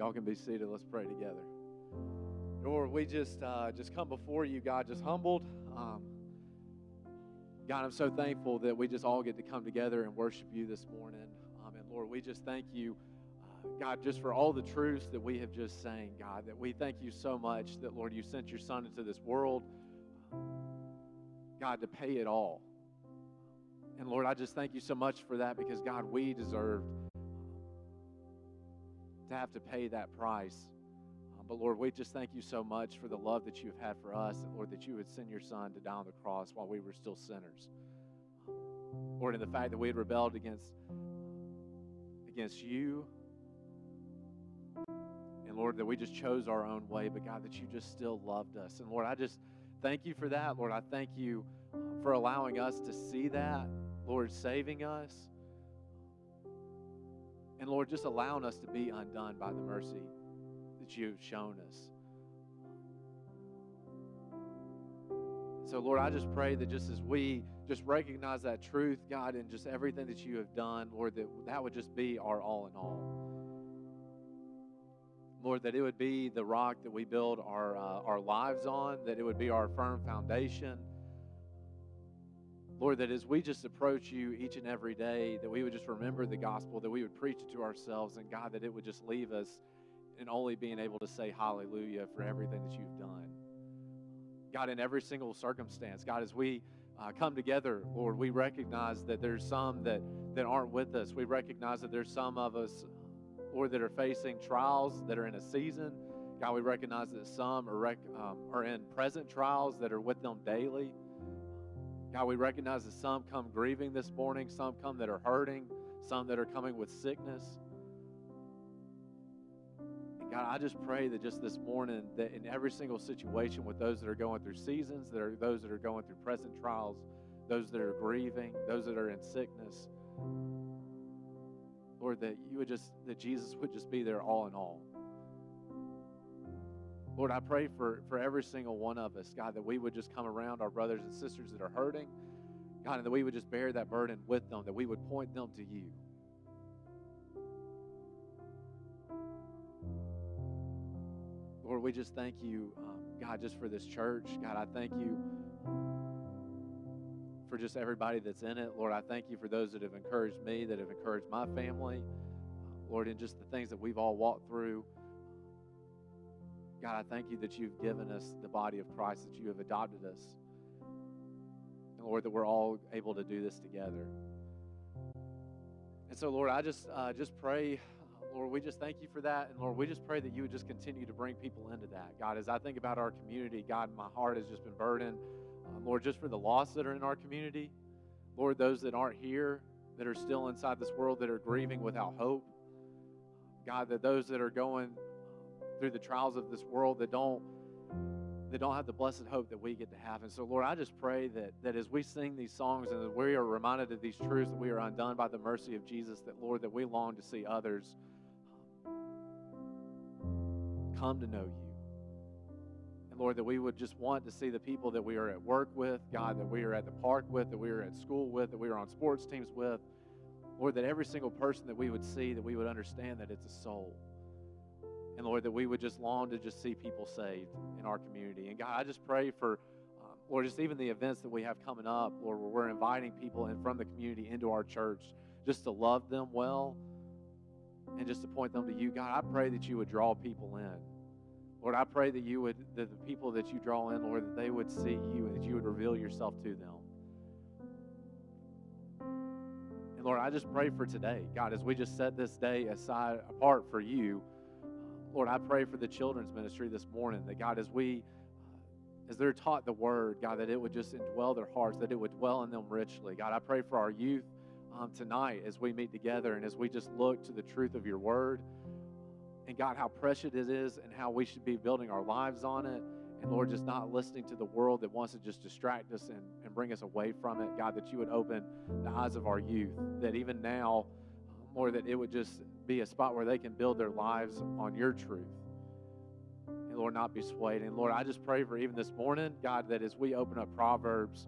Y'all can be seated. Let's pray together. Lord, we just uh, just come before you, God, just humbled. Um, God, I'm so thankful that we just all get to come together and worship you this morning. Um, and Lord, we just thank you, uh, God, just for all the truths that we have just sang, God, that we thank you so much that, Lord, you sent your son into this world, God, to pay it all. And Lord, I just thank you so much for that because, God, we deserved to have to pay that price. Um, but Lord, we just thank you so much for the love that you've had for us, and Lord, that you would send your Son to die on the cross while we were still sinners. Lord, and the fact that we had rebelled against against you, and Lord, that we just chose our own way, but God, that you just still loved us. And Lord, I just thank you for that. Lord, I thank you for allowing us to see that. Lord, saving us. And Lord, just allowing us to be undone by the mercy that you've shown us. So, Lord, I just pray that just as we just recognize that truth, God, and just everything that you have done, Lord, that that would just be our all in all. Lord, that it would be the rock that we build our, uh, our lives on, that it would be our firm foundation. Lord, that as we just approach you each and every day, that we would just remember the gospel, that we would preach it to ourselves, and God, that it would just leave us in only being able to say hallelujah for everything that you've done. God, in every single circumstance, God, as we uh, come together, Lord, we recognize that there's some that, that aren't with us. We recognize that there's some of us, Lord, that are facing trials that are in a season. God, we recognize that some are, rec- um, are in present trials that are with them daily. God, we recognize that some come grieving this morning, some come that are hurting, some that are coming with sickness. And God, I just pray that just this morning, that in every single situation with those that are going through seasons, that are those that are going through present trials, those that are grieving, those that are in sickness, Lord, that you would just, that Jesus would just be there all in all. Lord, I pray for, for every single one of us, God, that we would just come around our brothers and sisters that are hurting, God, and that we would just bear that burden with them, that we would point them to you. Lord, we just thank you, um, God, just for this church. God, I thank you for just everybody that's in it. Lord, I thank you for those that have encouraged me, that have encouraged my family. Lord, and just the things that we've all walked through. God, I thank you that you've given us the body of Christ, that you have adopted us. And Lord, that we're all able to do this together. And so, Lord, I just uh, just pray, Lord, we just thank you for that. And Lord, we just pray that you would just continue to bring people into that. God, as I think about our community, God, my heart has just been burdened. Um, Lord, just for the lost that are in our community. Lord, those that aren't here, that are still inside this world, that are grieving without hope. God, that those that are going through the trials of this world that don't that don't have the blessed hope that we get to have. And so, Lord, I just pray that that as we sing these songs and that we are reminded of these truths that we are undone by the mercy of Jesus, that Lord, that we long to see others come to know you. And Lord, that we would just want to see the people that we are at work with, God, that we are at the park with, that we are at school with, that we are on sports teams with. Lord, that every single person that we would see, that we would understand that it's a soul. And Lord, that we would just long to just see people saved in our community. And God, I just pray for, um, Lord, just even the events that we have coming up, Lord, where we're inviting people in from the community into our church just to love them well and just to point them to you. God, I pray that you would draw people in. Lord, I pray that you would, that the people that you draw in, Lord, that they would see you and that you would reveal yourself to them. And Lord, I just pray for today, God, as we just set this day aside apart for you. Lord, I pray for the children's ministry this morning that God, as we, as they're taught the word, God, that it would just indwell their hearts, that it would dwell in them richly. God, I pray for our youth um, tonight as we meet together and as we just look to the truth of your word. And God, how precious it is and how we should be building our lives on it. And Lord, just not listening to the world that wants to just distract us and, and bring us away from it. God, that you would open the eyes of our youth, that even now, Lord, that it would just be a spot where they can build their lives on your truth. And Lord, not be swayed. And Lord, I just pray for even this morning, God, that as we open up Proverbs,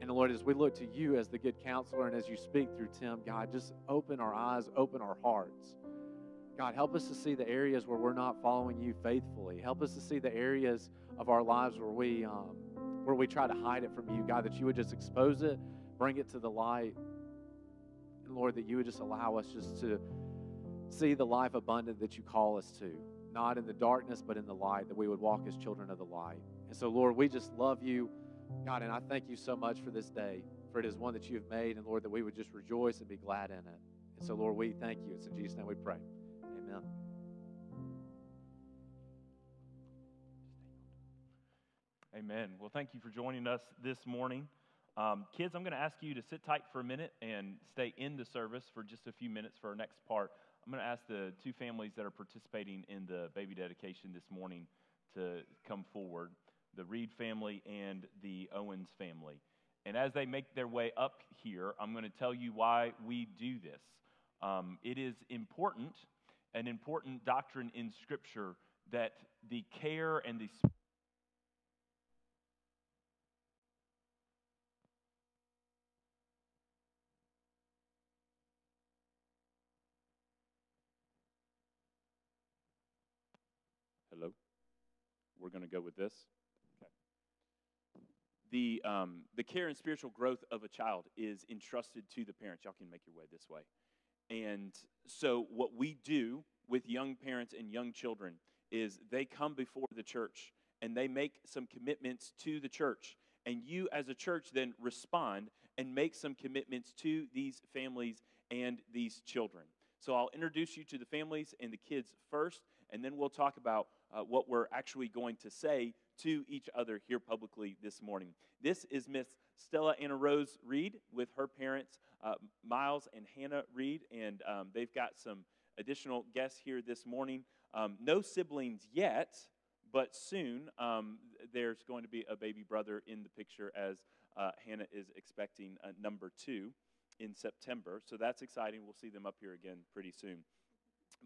and Lord, as we look to you as the good counselor and as you speak through Tim, God, just open our eyes, open our hearts. God, help us to see the areas where we're not following you faithfully. Help us to see the areas of our lives where we um, where we try to hide it from you, God. That you would just expose it, bring it to the light, Lord, that you would just allow us just to see the life abundant that you call us to, not in the darkness, but in the light. That we would walk as children of the light. And so, Lord, we just love you, God, and I thank you so much for this day, for it is one that you have made, and Lord, that we would just rejoice and be glad in it. And so, Lord, we thank you. It's in Jesus' name we pray. Amen. Amen. Well, thank you for joining us this morning. Um, kids, I'm going to ask you to sit tight for a minute and stay in the service for just a few minutes for our next part. I'm going to ask the two families that are participating in the baby dedication this morning to come forward the Reed family and the Owens family. And as they make their way up here, I'm going to tell you why we do this. Um, it is important, an important doctrine in Scripture, that the care and the We're going to go with this. Okay. The, um, the care and spiritual growth of a child is entrusted to the parents. Y'all can make your way this way. And so, what we do with young parents and young children is they come before the church and they make some commitments to the church. And you, as a church, then respond and make some commitments to these families and these children. So, I'll introduce you to the families and the kids first, and then we'll talk about uh, what we're actually going to say to each other here publicly this morning. This is Miss Stella Anna Rose Reed with her parents, uh, Miles and Hannah Reed, and um, they've got some additional guests here this morning. Um, no siblings yet, but soon um, there's going to be a baby brother in the picture as uh, Hannah is expecting number two in September. So that's exciting. We'll see them up here again pretty soon.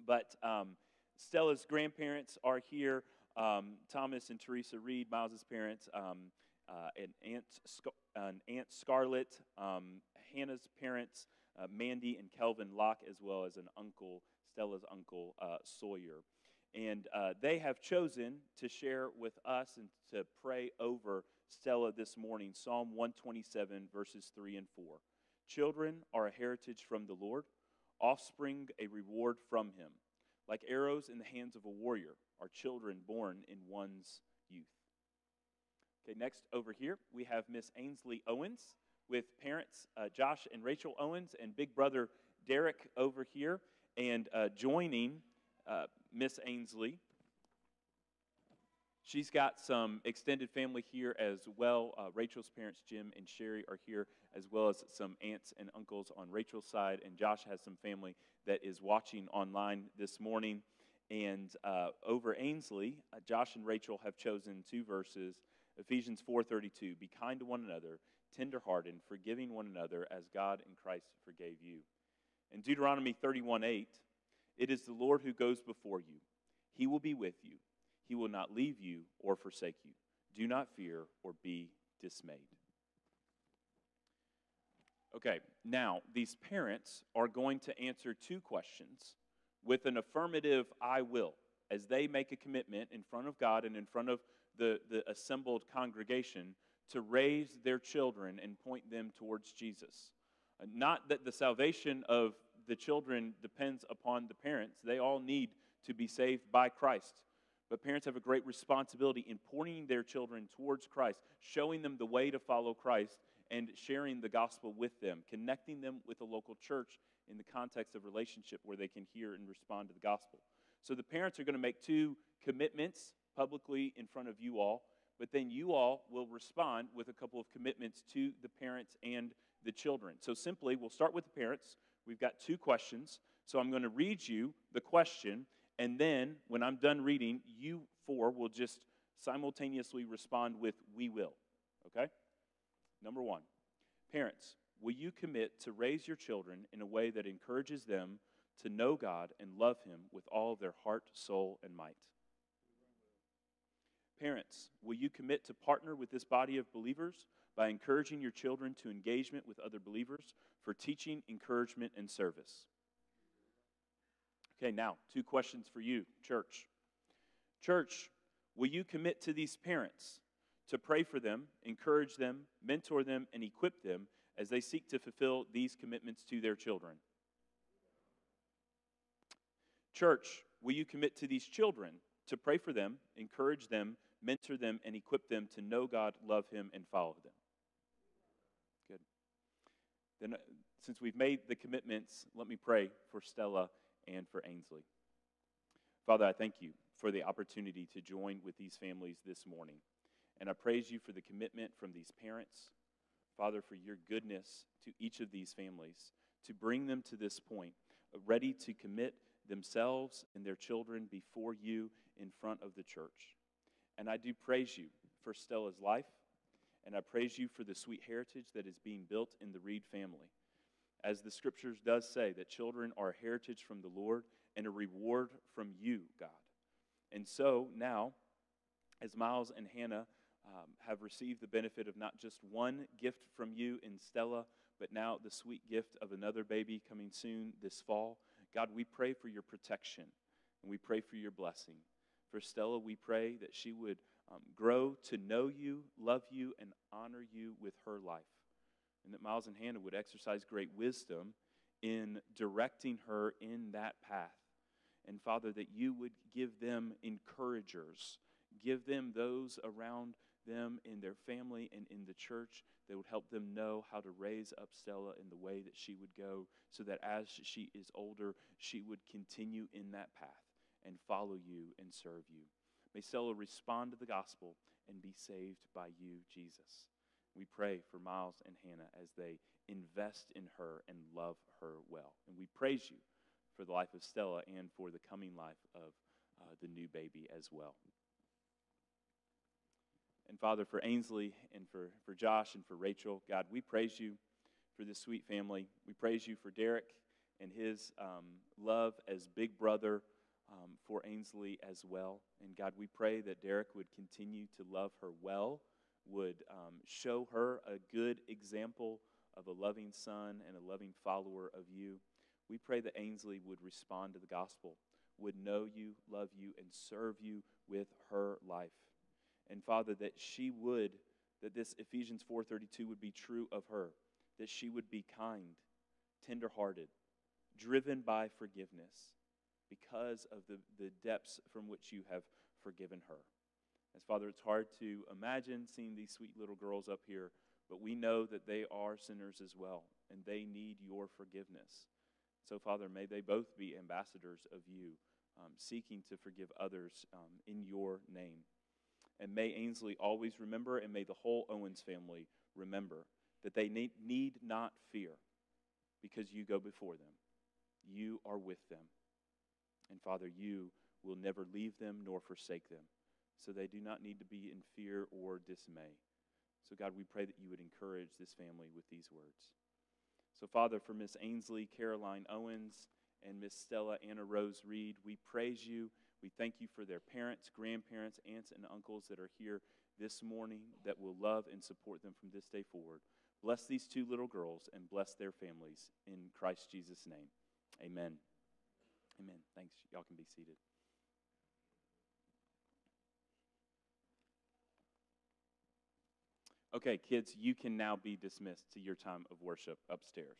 But um, Stella's grandparents are here. Um, Thomas and Teresa Reed, Miles's parents, um, uh, and Aunt, Scar- and Aunt Scarlett, um, Hannah's parents, uh, Mandy and Kelvin Locke, as well as an uncle, Stella's uncle, uh, Sawyer. And uh, they have chosen to share with us and to pray over Stella this morning Psalm 127, verses 3 and 4. Children are a heritage from the Lord, offspring a reward from him. Like arrows in the hands of a warrior are children born in one's youth. Okay, next over here, we have Miss Ainsley Owens with parents uh, Josh and Rachel Owens and big brother Derek over here. And uh, joining uh, Miss Ainsley She's got some extended family here as well. Uh, Rachel's parents, Jim and Sherry, are here, as well as some aunts and uncles on Rachel's side. And Josh has some family that is watching online this morning. And uh, over Ainsley, uh, Josh and Rachel have chosen two verses Ephesians 4:32. Be kind to one another, tenderhearted, forgiving one another as God in Christ forgave you. And Deuteronomy 31:8. It is the Lord who goes before you. He will be with you. He will not leave you or forsake you. Do not fear or be dismayed. Okay, now these parents are going to answer two questions with an affirmative I will as they make a commitment in front of God and in front of the, the assembled congregation to raise their children and point them towards Jesus. Not that the salvation of the children depends upon the parents, they all need to be saved by Christ. But parents have a great responsibility in pointing their children towards Christ, showing them the way to follow Christ, and sharing the gospel with them, connecting them with a local church in the context of relationship where they can hear and respond to the gospel. So the parents are going to make two commitments publicly in front of you all, but then you all will respond with a couple of commitments to the parents and the children. So simply, we'll start with the parents. We've got two questions. So I'm going to read you the question, and then when I'm done reading, you four will just simultaneously respond with, We will. Okay? Number one, parents, will you commit to raise your children in a way that encourages them to know God and love Him with all their heart, soul, and might? Parents, will you commit to partner with this body of believers by encouraging your children to engagement with other believers for teaching, encouragement, and service? Okay, now, two questions for you, church. Church, will you commit to these parents to pray for them, encourage them, mentor them, and equip them as they seek to fulfill these commitments to their children? Church, will you commit to these children to pray for them, encourage them, mentor them, and equip them to know God, love Him, and follow them? Good. Then, uh, since we've made the commitments, let me pray for Stella and for Ainsley. Father, I thank you for the opportunity to join with these families this morning. And I praise you for the commitment from these parents. Father, for your goodness to each of these families to bring them to this point, uh, ready to commit themselves and their children before you in front of the church. And I do praise you for Stella's life, and I praise you for the sweet heritage that is being built in the Reed family. As the scriptures does say that children are a heritage from the Lord and a reward from you, God. And so now, as Miles and Hannah um, have received the benefit of not just one gift from you in Stella, but now the sweet gift of another baby coming soon this fall, God, we pray for your protection and we pray for your blessing. For Stella, we pray that she would um, grow to know you, love you, and honor you with her life. And that Miles and Hannah would exercise great wisdom in directing her in that path. And Father, that you would give them encouragers, give them those around them in their family and in the church that would help them know how to raise up Stella in the way that she would go so that as she is older, she would continue in that path and follow you and serve you. May Stella respond to the gospel and be saved by you, Jesus. We pray for Miles and Hannah as they invest in her and love her well. And we praise you for the life of Stella and for the coming life of uh, the new baby as well. And Father, for Ainsley and for, for Josh and for Rachel, God, we praise you for this sweet family. We praise you for Derek and his um, love as big brother um, for Ainsley as well. And God, we pray that Derek would continue to love her well, would um, show her a good example of a loving son and a loving follower of you. We pray that Ainsley would respond to the gospel, would know you, love you, and serve you with her life and Father, that she would, that this Ephesians 4.32 would be true of her, that she would be kind, tenderhearted, driven by forgiveness because of the, the depths from which you have forgiven her. As Father, it's hard to imagine seeing these sweet little girls up here, but we know that they are sinners as well, and they need your forgiveness. So, Father, may they both be ambassadors of you, um, seeking to forgive others um, in your name. And may Ainsley always remember, and may the whole Owens family remember, that they need, need not fear because you go before them. You are with them. And Father, you will never leave them nor forsake them. So they do not need to be in fear or dismay. So, God, we pray that you would encourage this family with these words. So, Father, for Miss Ainsley, Caroline Owens, and Miss Stella Anna Rose Reed, we praise you we thank you for their parents, grandparents, aunts, and uncles that are here this morning that will love and support them from this day forward. Bless these two little girls and bless their families in Christ Jesus' name. Amen. Amen. Thanks. Y'all can be seated. Okay, kids, you can now be dismissed to your time of worship upstairs.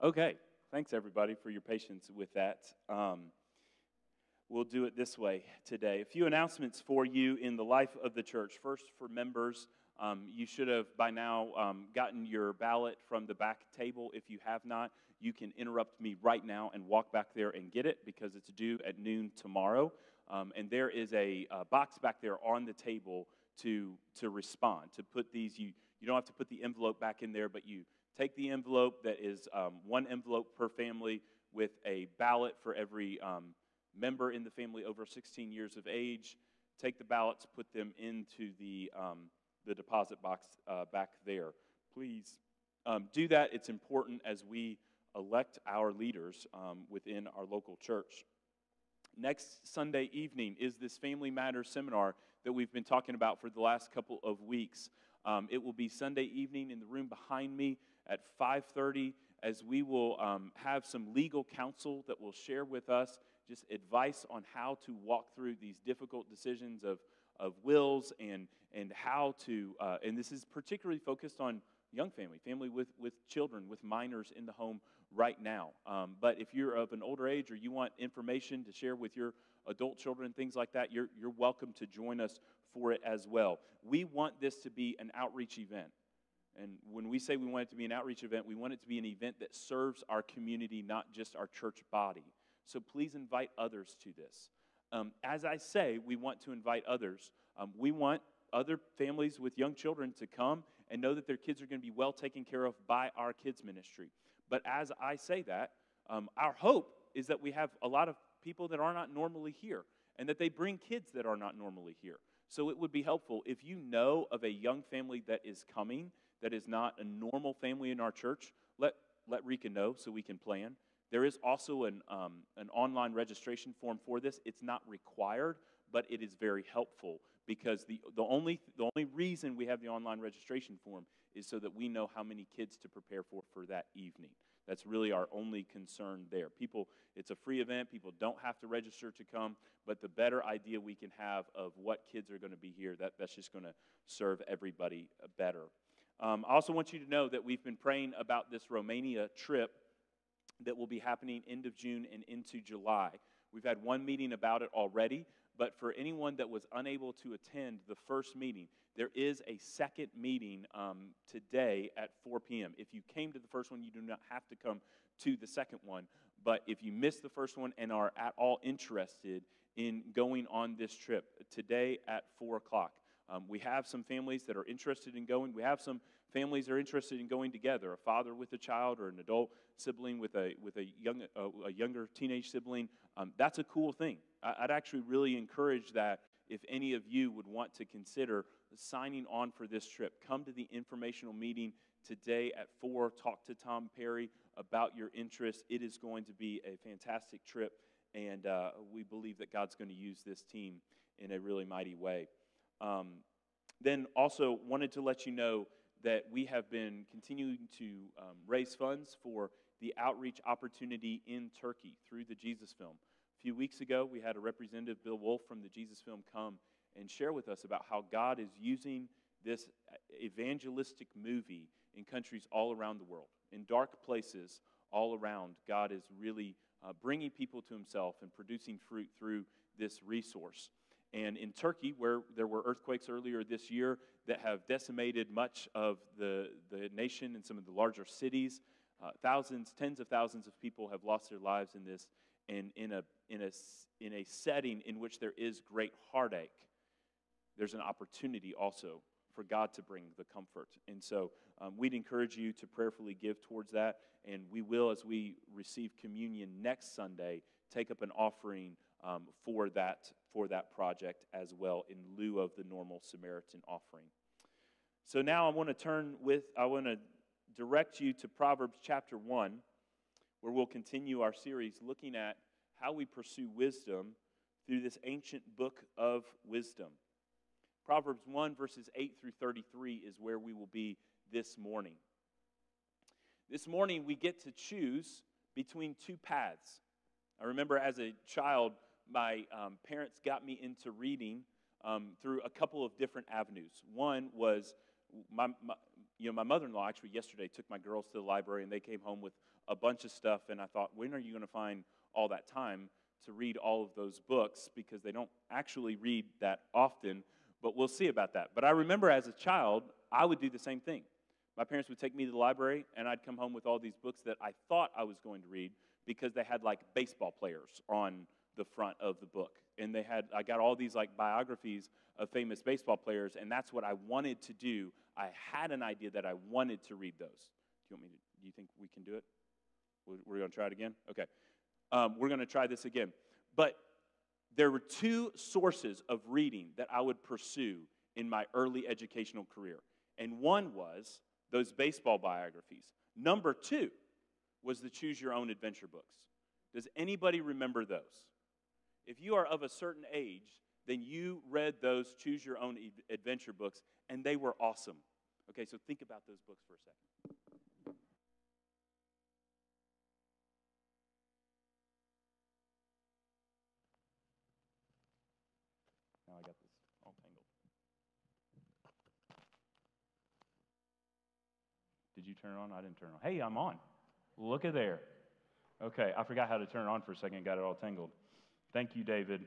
Okay, thanks everybody for your patience with that. Um, we'll do it this way today. A few announcements for you in the life of the church. First, for members, um, you should have by now um, gotten your ballot from the back table. If you have not, you can interrupt me right now and walk back there and get it because it's due at noon tomorrow. Um, and there is a, a box back there on the table to, to respond, to put these, you, you don't have to put the envelope back in there, but you take the envelope that is um, one envelope per family with a ballot for every um, member in the family over 16 years of age. Take the ballots, put them into the, um, the deposit box uh, back there. Please um, do that. It's important as we elect our leaders um, within our local church. Next Sunday evening is this Family Matters seminar that we've been talking about for the last couple of weeks. Um, it will be Sunday evening in the room behind me at 5:30 as we will um, have some legal counsel that will share with us just advice on how to walk through these difficult decisions of, of wills and, and how to, uh, and this is particularly focused on young family, family with, with children, with minors in the home right now. Um, but if you're of an older age or you want information to share with your adult children, things like that, you're, you're welcome to join us for it as well. We want this to be an outreach event. And when we say we want it to be an outreach event, we want it to be an event that serves our community, not just our church body. So please invite others to this. Um, as I say, we want to invite others. Um, we want other families with young children to come and know that their kids are going to be well taken care of by our kids' ministry. But as I say that, um, our hope is that we have a lot of people that are not normally here and that they bring kids that are not normally here. So it would be helpful if you know of a young family that is coming that is not a normal family in our church, let, let Rika know so we can plan. There is also an, um, an online registration form for this. It's not required, but it is very helpful because the, the, only, the only reason we have the online registration form is so that we know how many kids to prepare for for that evening. That's really our only concern there. People, it's a free event. People don't have to register to come, but the better idea we can have of what kids are going to be here, that, that's just going to serve everybody better. Um, I also want you to know that we've been praying about this Romania trip that will be happening end of June and into July. We've had one meeting about it already, but for anyone that was unable to attend the first meeting, there is a second meeting um, today at 4 p.m. If you came to the first one, you do not have to come to the second one. But if you missed the first one and are at all interested in going on this trip, today at 4 o'clock, um, we have some families that are interested in going. We have some families that are interested in going together a father with a child or an adult sibling with a, with a, young, uh, a younger teenage sibling. Um, that's a cool thing. I, I'd actually really encourage that if any of you would want to consider signing on for this trip. Come to the informational meeting today at 4. Talk to Tom Perry about your interest. It is going to be a fantastic trip, and uh, we believe that God's going to use this team in a really mighty way. Um, then also wanted to let you know that we have been continuing to um, raise funds for the outreach opportunity in Turkey through the Jesus Film. A few weeks ago, we had a representative, Bill Wolf from the Jesus Film, come and share with us about how God is using this evangelistic movie in countries all around the world, in dark places all around. God is really uh, bringing people to Himself and producing fruit through this resource. And in Turkey, where there were earthquakes earlier this year that have decimated much of the, the nation and some of the larger cities, uh, thousands, tens of thousands of people have lost their lives in this, and in a, in, a, in a setting in which there is great heartache, there's an opportunity also for God to bring the comfort. And so um, we'd encourage you to prayerfully give towards that. And we will, as we receive communion next Sunday, take up an offering um, for, that, for that project as well in lieu of the normal Samaritan offering. So now I want to turn with, I want to direct you to Proverbs chapter 1, where we'll continue our series looking at how we pursue wisdom through this ancient book of wisdom. Proverbs 1, verses 8 through 33 is where we will be this morning. This morning, we get to choose between two paths. I remember as a child, my um, parents got me into reading um, through a couple of different avenues. One was my, my you know, my mother-in-law actually yesterday took my girls to the library and they came home with a bunch of stuff. And I thought, when are you going to find all that time to read all of those books? Because they don't actually read that often but we'll see about that. But I remember as a child, I would do the same thing. My parents would take me to the library, and I'd come home with all these books that I thought I was going to read because they had like baseball players on the front of the book. And they had, I got all these like biographies of famous baseball players, and that's what I wanted to do. I had an idea that I wanted to read those. Do you want me to? Do you think we can do it? We're, we're going to try it again. Okay. Um, we're going to try this again. But there were two sources of reading that I would pursue in my early educational career, and one was those baseball biographies. Number two was the Choose Your Own Adventure books. Does anybody remember those? If you are of a certain age, then you read those Choose Your Own Adventure books, and they were awesome. Okay, so think about those books for a second. Now I got this all tangled. Did you turn it on? I didn't turn on. Hey, I'm on. Look at there. Okay, I forgot how to turn it on for a second, got it all tangled. Thank you, David.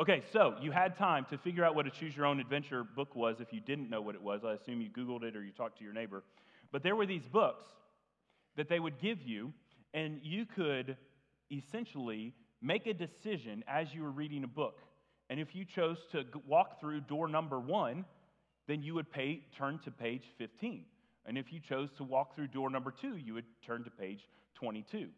Okay, so you had time to figure out what a choose your own adventure book was if you didn't know what it was. I assume you Googled it or you talked to your neighbor. But there were these books that they would give you, and you could essentially make a decision as you were reading a book. And if you chose to walk through door number one, then you would pay, turn to page 15. And if you chose to walk through door number two, you would turn to page 22.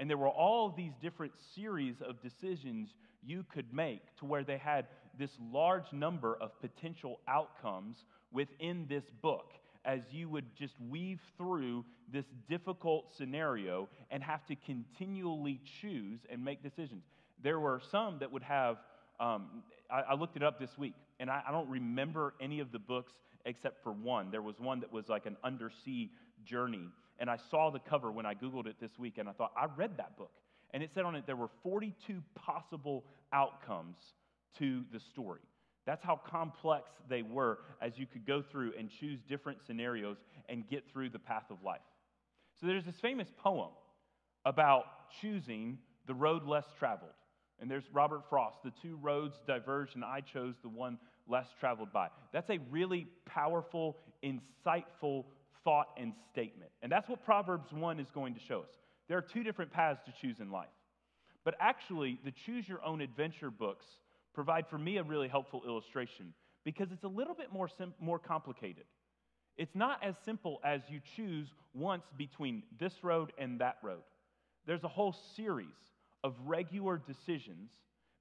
And there were all these different series of decisions you could make to where they had this large number of potential outcomes within this book as you would just weave through this difficult scenario and have to continually choose and make decisions. There were some that would have, um, I, I, looked it up this week, and I, I don't remember any of the books except for one. There was one that was like an undersea journey. And I saw the cover when I Googled it this week, and I thought, I read that book. And it said on it there were 42 possible outcomes to the story. That's how complex they were as you could go through and choose different scenarios and get through the path of life. So there's this famous poem about choosing the road less traveled. And there's Robert Frost, the two roads diverged, and I chose the one less traveled by. That's a really powerful, insightful thought and statement. And that's what Proverbs 1 is going to show us. There are two different paths to choose in life. But actually, the Choose Your Own Adventure books provide for me a really helpful illustration because it's a little bit more, sim- more complicated. It's not as simple as you choose once between this road and that road. There's a whole series of regular decisions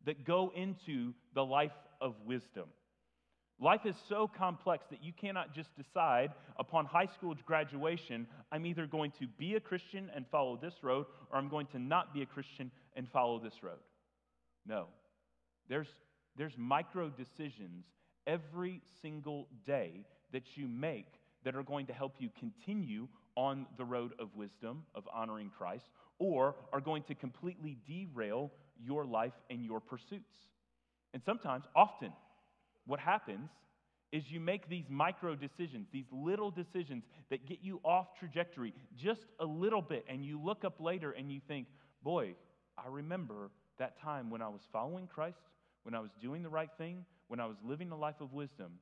that go into the life of wisdom. Life is so complex that you cannot just decide upon high school graduation, I'm either going to be a Christian and follow this road, or I'm going to not be a Christian and follow this road. No. There's, there's micro decisions every single day that you make that are going to help you continue on the road of wisdom, of honoring Christ, or are going to completely derail your life and your pursuits. And sometimes, often, what happens is you make these micro decisions, these little decisions that get you off trajectory just a little bit, and you look up later and you think, boy, I remember that time when I was following Christ, when I was doing the right thing, when I was living a life of wisdom,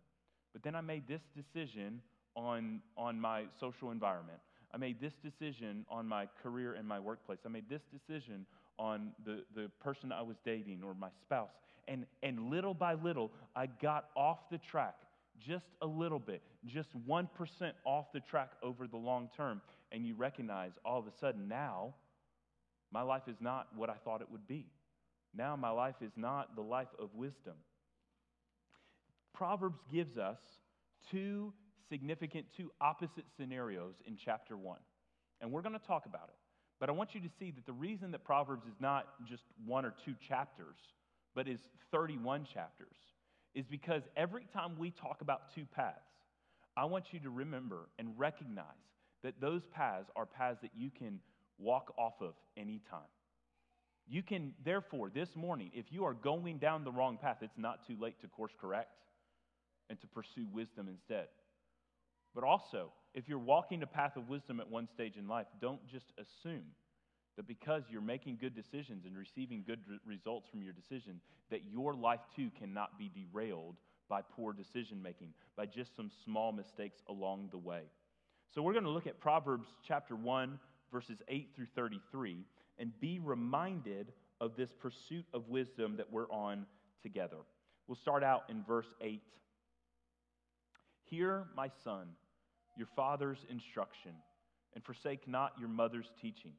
but then I made this decision on, on my social environment. I made this decision on my career and my workplace. I made this decision on the, the person I was dating or my spouse. And, and little by little, I got off the track just a little bit, just 1% off the track over the long term. And you recognize all of a sudden now, my life is not what I thought it would be. Now, my life is not the life of wisdom. Proverbs gives us two significant, two opposite scenarios in chapter 1. And we're going to talk about it. But I want you to see that the reason that Proverbs is not just one or two chapters but is 31 chapters, is because every time we talk about two paths, I want you to remember and recognize that those paths are paths that you can walk off of anytime. You can, therefore, this morning, if you are going down the wrong path, it's not too late to course correct and to pursue wisdom instead. But also, if you're walking the path of wisdom at one stage in life, don't just assume that because you're making good decisions and receiving good results from your decision, that your life too cannot be derailed by poor decision making, by just some small mistakes along the way. So we're going to look at Proverbs chapter 1, verses 8 through 33, and be reminded of this pursuit of wisdom that we're on together. We'll start out in verse 8. Hear, my son, your father's instruction, and forsake not your mother's teaching,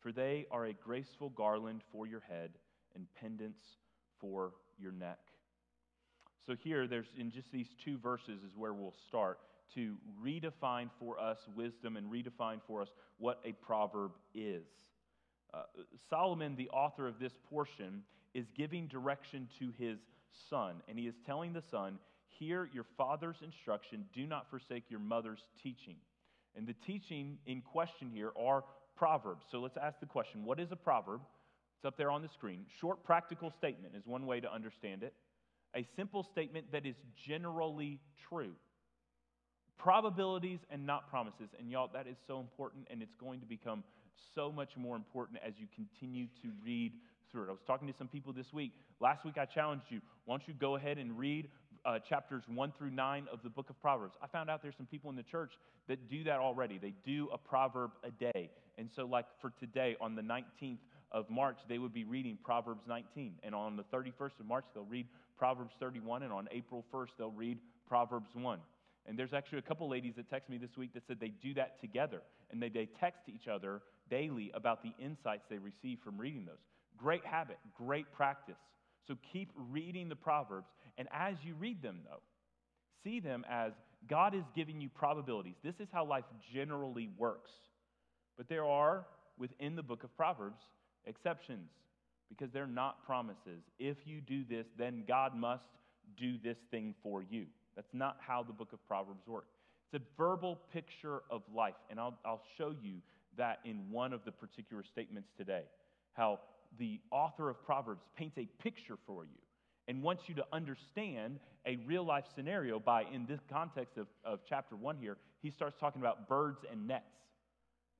for they are a graceful garland for your head and pendants for your neck. So, here, there's in just these two verses, is where we'll start to redefine for us wisdom and redefine for us what a proverb is. Uh, Solomon, the author of this portion, is giving direction to his son, and he is telling the son, Hear your father's instruction, do not forsake your mother's teaching. And the teaching in question here are proverbs. So let's ask the question what is a proverb? It's up there on the screen. Short, practical statement is one way to understand it. A simple statement that is generally true. Probabilities and not promises. And y'all, that is so important, and it's going to become so much more important as you continue to read through it. I was talking to some people this week. Last week I challenged you, why don't you go ahead and read uh, chapters 1 through 9 of the book of Proverbs. I found out there's some people in the church that do that already. They do a proverb a day. And so, like for today, on the 19th of March, they would be reading Proverbs 19. And on the 31st of March, they'll read Proverbs 31. And on April 1st, they'll read Proverbs 1. And there's actually a couple ladies that texted me this week that said they do that together. And they, they text each other daily about the insights they receive from reading those. Great habit, great practice. So keep reading the Proverbs. And as you read them, though, see them as God is giving you probabilities. This is how life generally works. But there are, within the book of Proverbs, exceptions because they're not promises. If you do this, then God must do this thing for you. That's not how the book of Proverbs works. It's a verbal picture of life. And I'll, I'll show you that in one of the particular statements today. How the author of Proverbs paints a picture for you and wants you to understand a real life scenario by, in this context of, of chapter one here, he starts talking about birds and nets.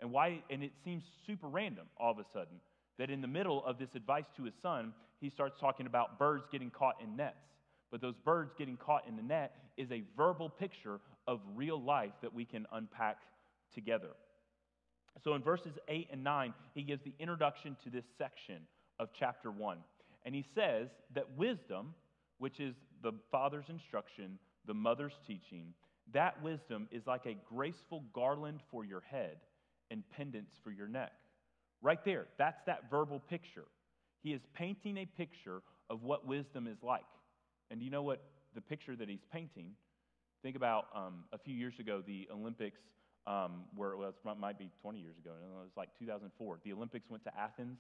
And why, and it seems super random all of a sudden that in the middle of this advice to his son, he starts talking about birds getting caught in nets. But those birds getting caught in the net is a verbal picture of real life that we can unpack together. So in verses 8 and 9, he gives the introduction to this section of chapter 1. And he says that wisdom, which is the father's instruction, the mother's teaching, that wisdom is like a graceful garland for your head and pendants for your neck. Right there, that's that verbal picture. He is painting a picture of what wisdom is like. And you know what the picture that he's painting? Think about um, a few years ago, the Olympics um, where it was, might be 20 years ago. It was like 2004. The Olympics went to Athens,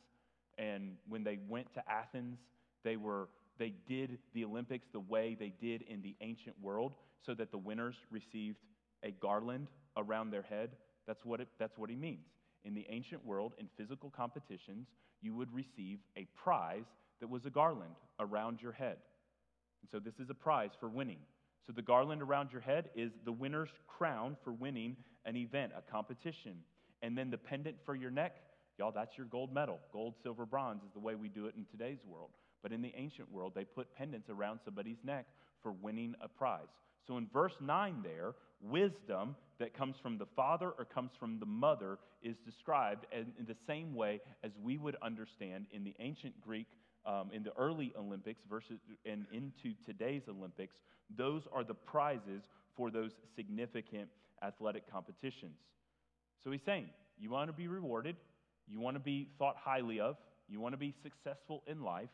and when they went to Athens, they were they did the Olympics the way they did in the ancient world, so that the winners received a garland around their head. That's what it, that's what he means. In the ancient world, in physical competitions, you would receive a prize that was a garland around your head. And so this is a prize for winning. So the garland around your head is the winner's crown for winning an event, a competition. And then the pendant for your neck, y'all, that's your gold medal. Gold, silver, bronze is the way we do it in today's world. But in the ancient world, they put pendants around somebody's neck for winning a prize. So in verse 9 there, wisdom that comes from the father or comes from the mother is described in, the same way as we would understand in the ancient Greek um, in the early Olympics versus and into today's Olympics, those are the prizes for those significant athletic competitions. So he's saying, you want to be rewarded, you want to be thought highly of, you want to be successful in life,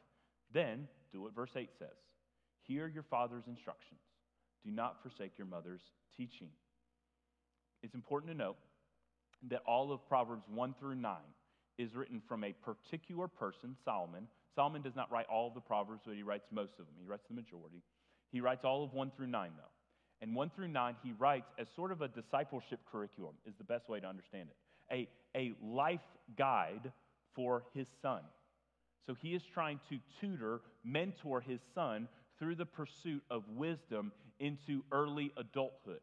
then do what verse 8 says Hear your father's instructions, do not forsake your mother's teaching. It's important to note that all of Proverbs 1 through 9 is written from a particular person, Solomon, Solomon does not write all of the Proverbs, but he writes most of them. He writes the majority. He writes all of 1 through 9, though. And 1 through 9, he writes as sort of a discipleship curriculum, is the best way to understand it. A, a life guide for his son. So he is trying to tutor, mentor his son through the pursuit of wisdom into early adulthood.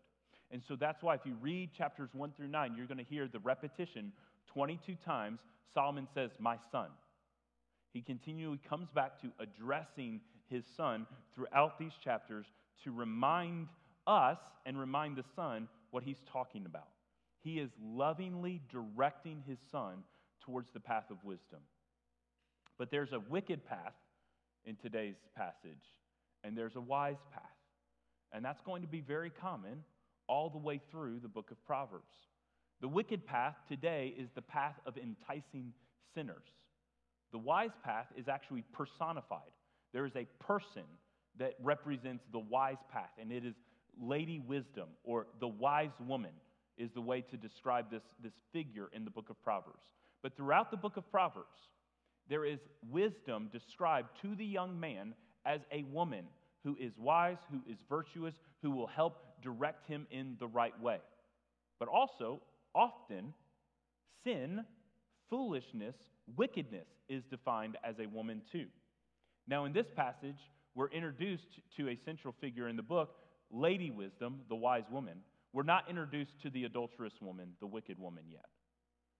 And so that's why if you read chapters 1 through 9, you're going to hear the repetition 22 times. Solomon says, My son he continually comes back to addressing his son throughout these chapters to remind us and remind the son what he's talking about. He is lovingly directing his son towards the path of wisdom. But there's a wicked path in today's passage, and there's a wise path. And that's going to be very common all the way through the book of Proverbs. The wicked path today is the path of enticing sinners. The wise path is actually personified. There is a person that represents the wise path, and it is Lady Wisdom or the wise woman is the way to describe this, this figure in the book of Proverbs. But throughout the book of Proverbs, there is wisdom described to the young man as a woman who is wise, who is virtuous, who will help direct him in the right way. But also, often, sin, foolishness, wickedness is defined as a woman too. Now, in this passage, we're introduced to a central figure in the book, Lady Wisdom, the wise woman. We're not introduced to the adulterous woman, the wicked woman, yet.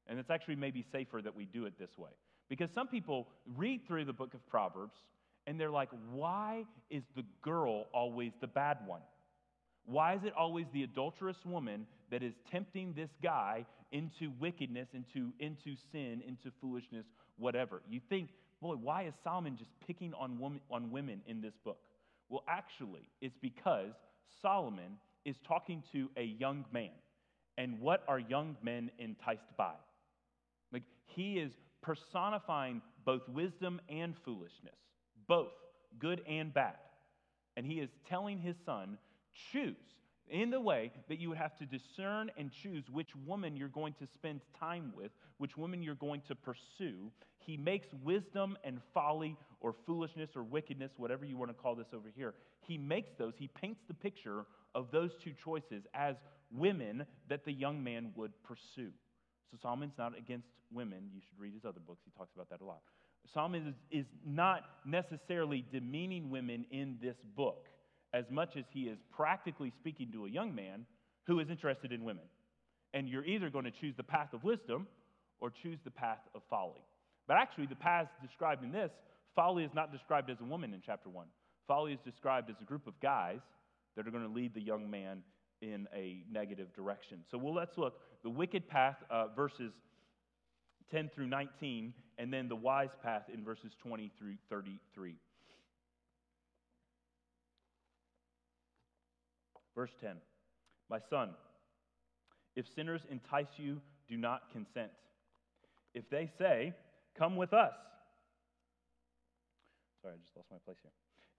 And it's actually maybe safer that we do it this way. Because some people read through the book of Proverbs and they're like, why is the girl always the bad one? Why is it always the adulterous woman that is tempting this guy into wickedness, into, into sin, into foolishness, whatever? You think, boy, why is Solomon just picking on, woman, on women in this book? Well, actually, it's because Solomon is talking to a young man. And what are young men enticed by? Like, he is personifying both wisdom and foolishness, both good and bad. And he is telling his son, choose in the way that you would have to discern and choose which woman you're going to spend time with, which woman you're going to pursue. He makes wisdom and folly or foolishness or wickedness, whatever you want to call this over here, he makes those, he paints the picture of those two choices as women that the young man would pursue. So Solomon's not against women. You should read his other books. He talks about that a lot. Solomon is, is not necessarily demeaning women in this book as much as he is practically speaking to a young man who is interested in women. And you're either going to choose the path of wisdom or choose the path of folly. But actually, the path described in this, folly is not described as a woman in chapter 1. Folly is described as a group of guys that are going to lead the young man in a negative direction. So well, let's look. The wicked path, uh, verses 10 through 19, and then the wise path in verses 20 through 33. Verse 10 My son, if sinners entice you, do not consent. If they say, Come with us. Sorry, I just lost my place here.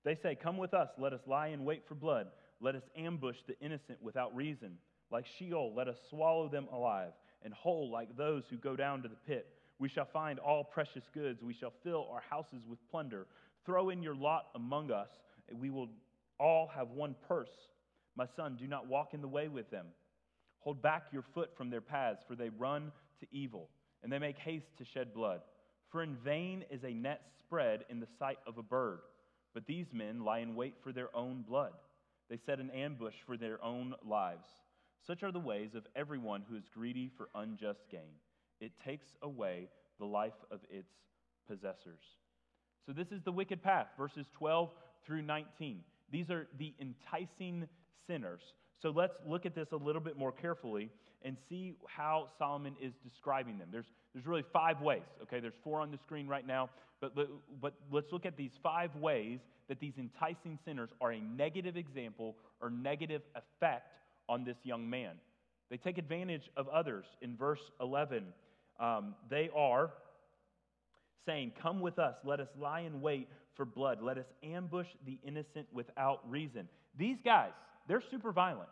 They say, Come with us, let us lie in wait for blood. Let us ambush the innocent without reason. Like Sheol, let us swallow them alive, and whole like those who go down to the pit. We shall find all precious goods. We shall fill our houses with plunder. Throw in your lot among us, we will all have one purse. My son, do not walk in the way with them. Hold back your foot from their paths, for they run to evil, and they make haste to shed blood. For in vain is a net spread in the sight of a bird, but these men lie in wait for their own blood. They set an ambush for their own lives. Such are the ways of everyone who is greedy for unjust gain. It takes away the life of its possessors. So, this is the wicked path, verses 12 through 19. These are the enticing sinners. So let's look at this a little bit more carefully and see how Solomon is describing them. There's, there's really five ways, okay? There's four on the screen right now, but, but, but let's look at these five ways that these enticing sinners are a negative example or negative effect on this young man. They take advantage of others. In verse 11, um, they are saying, Come with us, let us lie in wait for blood, let us ambush the innocent without reason. These guys, they're super violent.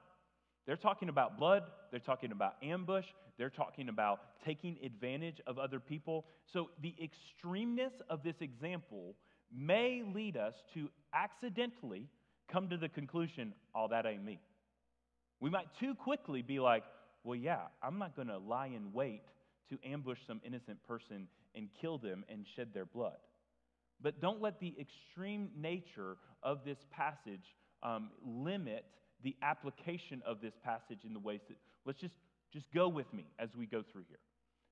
They're talking about blood, they're talking about ambush, they're talking about taking advantage of other people. So, the extremeness of this example may lead us to accidentally come to the conclusion, oh, that ain't me. We might too quickly be like, well, yeah, I'm not going to lie in wait to ambush some innocent person and kill them and shed their blood. But don't let the extreme nature of this passage um, limit the application of this passage in the ways that, let's just, just go with me as we go through here.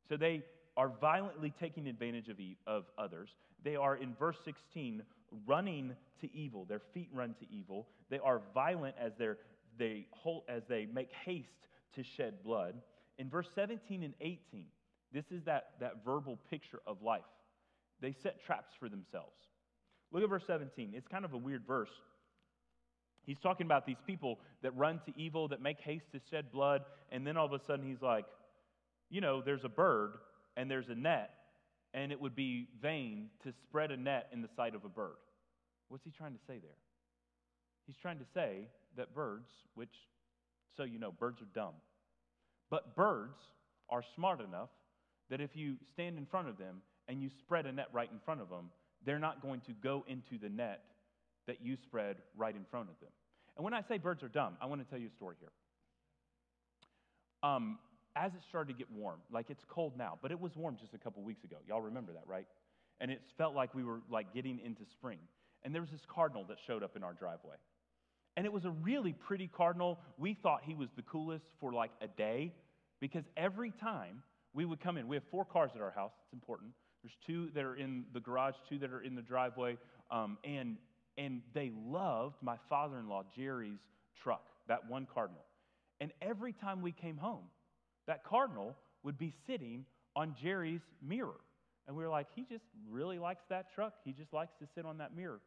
So they are violently taking advantage of, of others. They are, in verse 16, running to evil. Their feet run to evil. They are violent as, they hold, as they make haste to shed blood. In verse 17 and 18, this is that, that verbal picture of life. They set traps for themselves. Look at verse 17. It's kind of a weird verse He's talking about these people that run to evil, that make haste to shed blood, and then all of a sudden he's like, you know, there's a bird and there's a net, and it would be vain to spread a net in the sight of a bird. What's he trying to say there? He's trying to say that birds, which, so you know, birds are dumb, but birds are smart enough that if you stand in front of them and you spread a net right in front of them, they're not going to go into the net that you spread right in front of them. And when I say birds are dumb, I want to tell you a story here. Um, as it started to get warm, like it's cold now, but it was warm just a couple weeks ago. Y'all remember that, right? And it felt like we were like getting into spring. And there was this cardinal that showed up in our driveway. And it was a really pretty cardinal. We thought he was the coolest for like a day because every time we would come in, we have four cars at our house. It's important. There's two that are in the garage, two that are in the driveway. Um, and, and they loved my father in law, Jerry's truck, that one cardinal. And every time we came home, that cardinal would be sitting on Jerry's mirror. And we were like, he just really likes that truck. He just likes to sit on that mirror.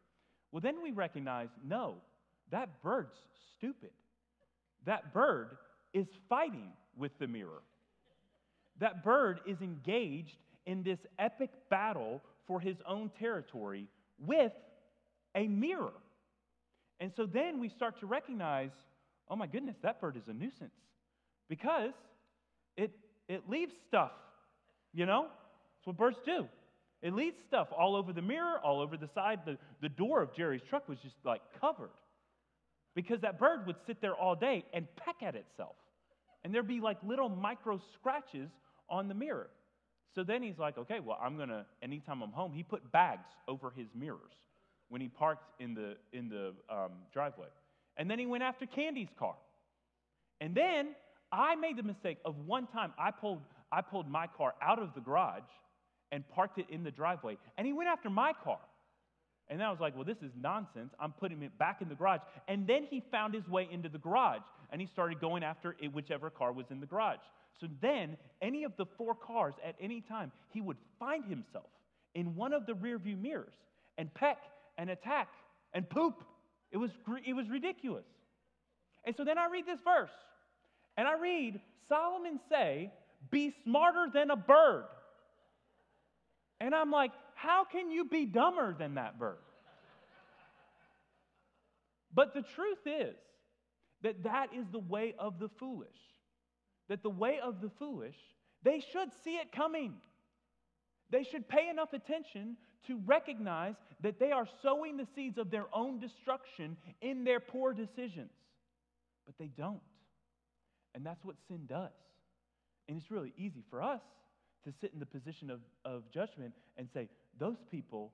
Well, then we recognized no, that bird's stupid. That bird is fighting with the mirror. That bird is engaged in this epic battle for his own territory with a mirror. And so then we start to recognize oh my goodness, that bird is a nuisance because it, it leaves stuff, you know? That's what birds do. It leaves stuff all over the mirror, all over the side. The, the door of Jerry's truck was just like covered because that bird would sit there all day and peck at itself. And there'd be like little micro scratches on the mirror. So then he's like, okay, well, I'm going to, anytime I'm home, he put bags over his mirrors when he parked in the, in the um, driveway. And then he went after Candy's car. And then I made the mistake of one time I pulled, I pulled my car out of the garage and parked it in the driveway. And he went after my car. And then I was like, well, this is nonsense. I'm putting it back in the garage. And then he found his way into the garage and he started going after it, whichever car was in the garage. So then, any of the four cars at any time, he would find himself in one of the rearview mirrors and peck and attack and poop. It was, it was ridiculous. And so then I read this verse and I read Solomon say, Be smarter than a bird. And I'm like, How can you be dumber than that bird? But the truth is that that is the way of the foolish. That the way of the foolish, they should see it coming. They should pay enough attention to recognize that they are sowing the seeds of their own destruction in their poor decisions. But they don't. And that's what sin does. And it's really easy for us to sit in the position of, of judgment and say, those people,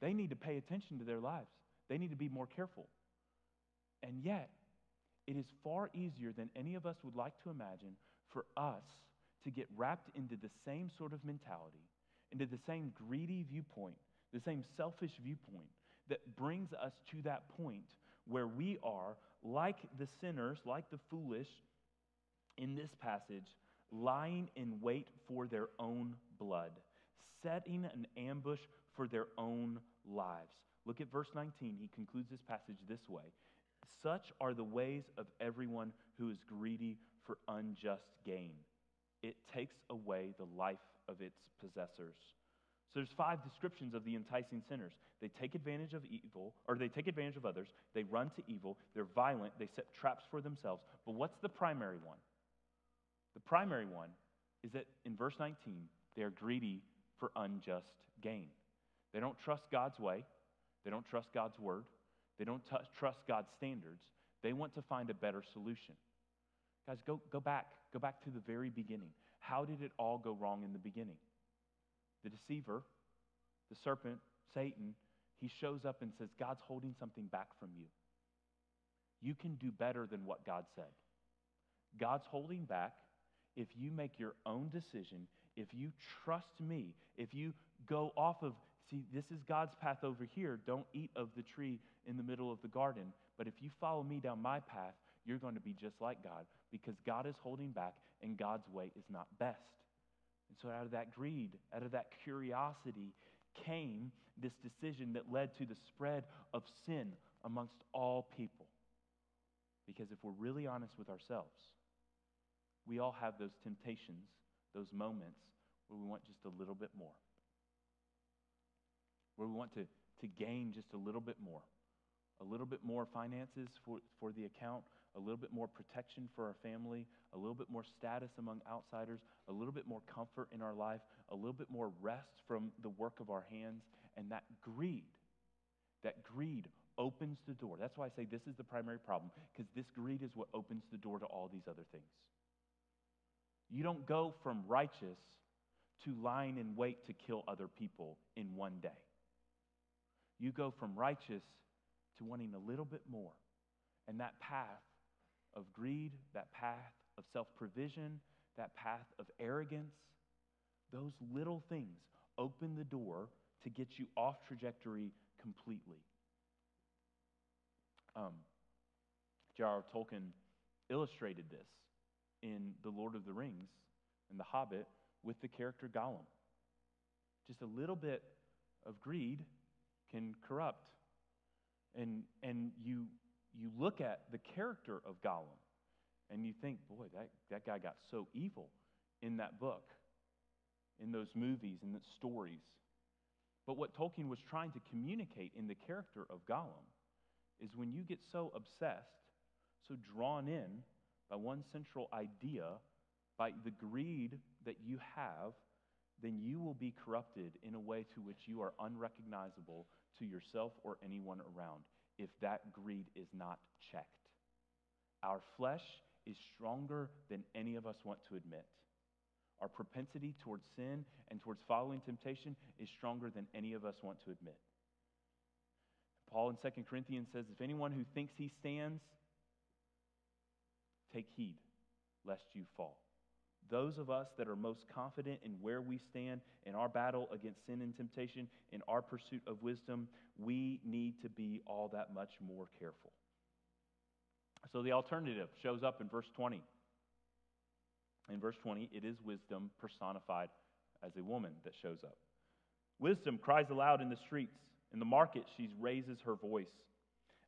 they need to pay attention to their lives. They need to be more careful. And yet, it is far easier than any of us would like to imagine for us to get wrapped into the same sort of mentality into the same greedy viewpoint, the same selfish viewpoint that brings us to that point where we are, like the sinners, like the foolish in this passage, lying in wait for their own blood, setting an ambush for their own lives. Look at verse 19. He concludes this passage this way Such are the ways of everyone who is greedy for unjust gain. It takes away the life of its possessors. So there's five descriptions of the enticing sinners. They take advantage of evil, or they take advantage of others. They run to evil. They're violent. They set traps for themselves. But what's the primary one? The primary one is that in verse 19, they are greedy for unjust gain. They don't trust God's way. They don't trust God's word. They don't t- trust God's standards. They want to find a better solution. Guys, go, go back. Go back to the very beginning. How did it all go wrong in the beginning? The deceiver, the serpent, Satan, he shows up and says, God's holding something back from you. You can do better than what God said. God's holding back if you make your own decision, if you trust me, if you go off of, see, this is God's path over here. Don't eat of the tree in the middle of the garden. But if you follow me down my path, you're going to be just like God because God is holding back and God's way is not best. And so, out of that greed, out of that curiosity, came this decision that led to the spread of sin amongst all people. Because if we're really honest with ourselves, we all have those temptations, those moments where we want just a little bit more, where we want to, to gain just a little bit more. A little bit more finances for, for the account, a little bit more protection for our family, a little bit more status among outsiders, a little bit more comfort in our life, a little bit more rest from the work of our hands. And that greed, that greed opens the door. That's why I say this is the primary problem, because this greed is what opens the door to all these other things. You don't go from righteous to lying in wait to kill other people in one day. You go from righteous to wanting a little bit more. And that path of greed, that path of self provision, that path of arrogance, those little things open the door to get you off trajectory completely. Um, J.R.R. Tolkien illustrated this in The Lord of the Rings and The Hobbit with the character Gollum. Just a little bit of greed can corrupt. And, and you, you look at the character of Gollum and you think, boy, that, that guy got so evil in that book, in those movies, in the stories. But what Tolkien was trying to communicate in the character of Gollum is when you get so obsessed, so drawn in by one central idea, by the greed that you have, then you will be corrupted in a way to which you are unrecognizable to yourself or anyone around if that greed is not checked. Our flesh is stronger than any of us want to admit. Our propensity towards sin and towards following temptation is stronger than any of us want to admit. Paul in 2 Corinthians says, If anyone who thinks he stands, take heed lest you fall. Those of us that are most confident in where we stand in our battle against sin and temptation, in our pursuit of wisdom, we need to be all that much more careful. So the alternative shows up in verse 20. In verse 20, it is wisdom personified as a woman that shows up. Wisdom cries aloud in the streets. In the market, she raises her voice.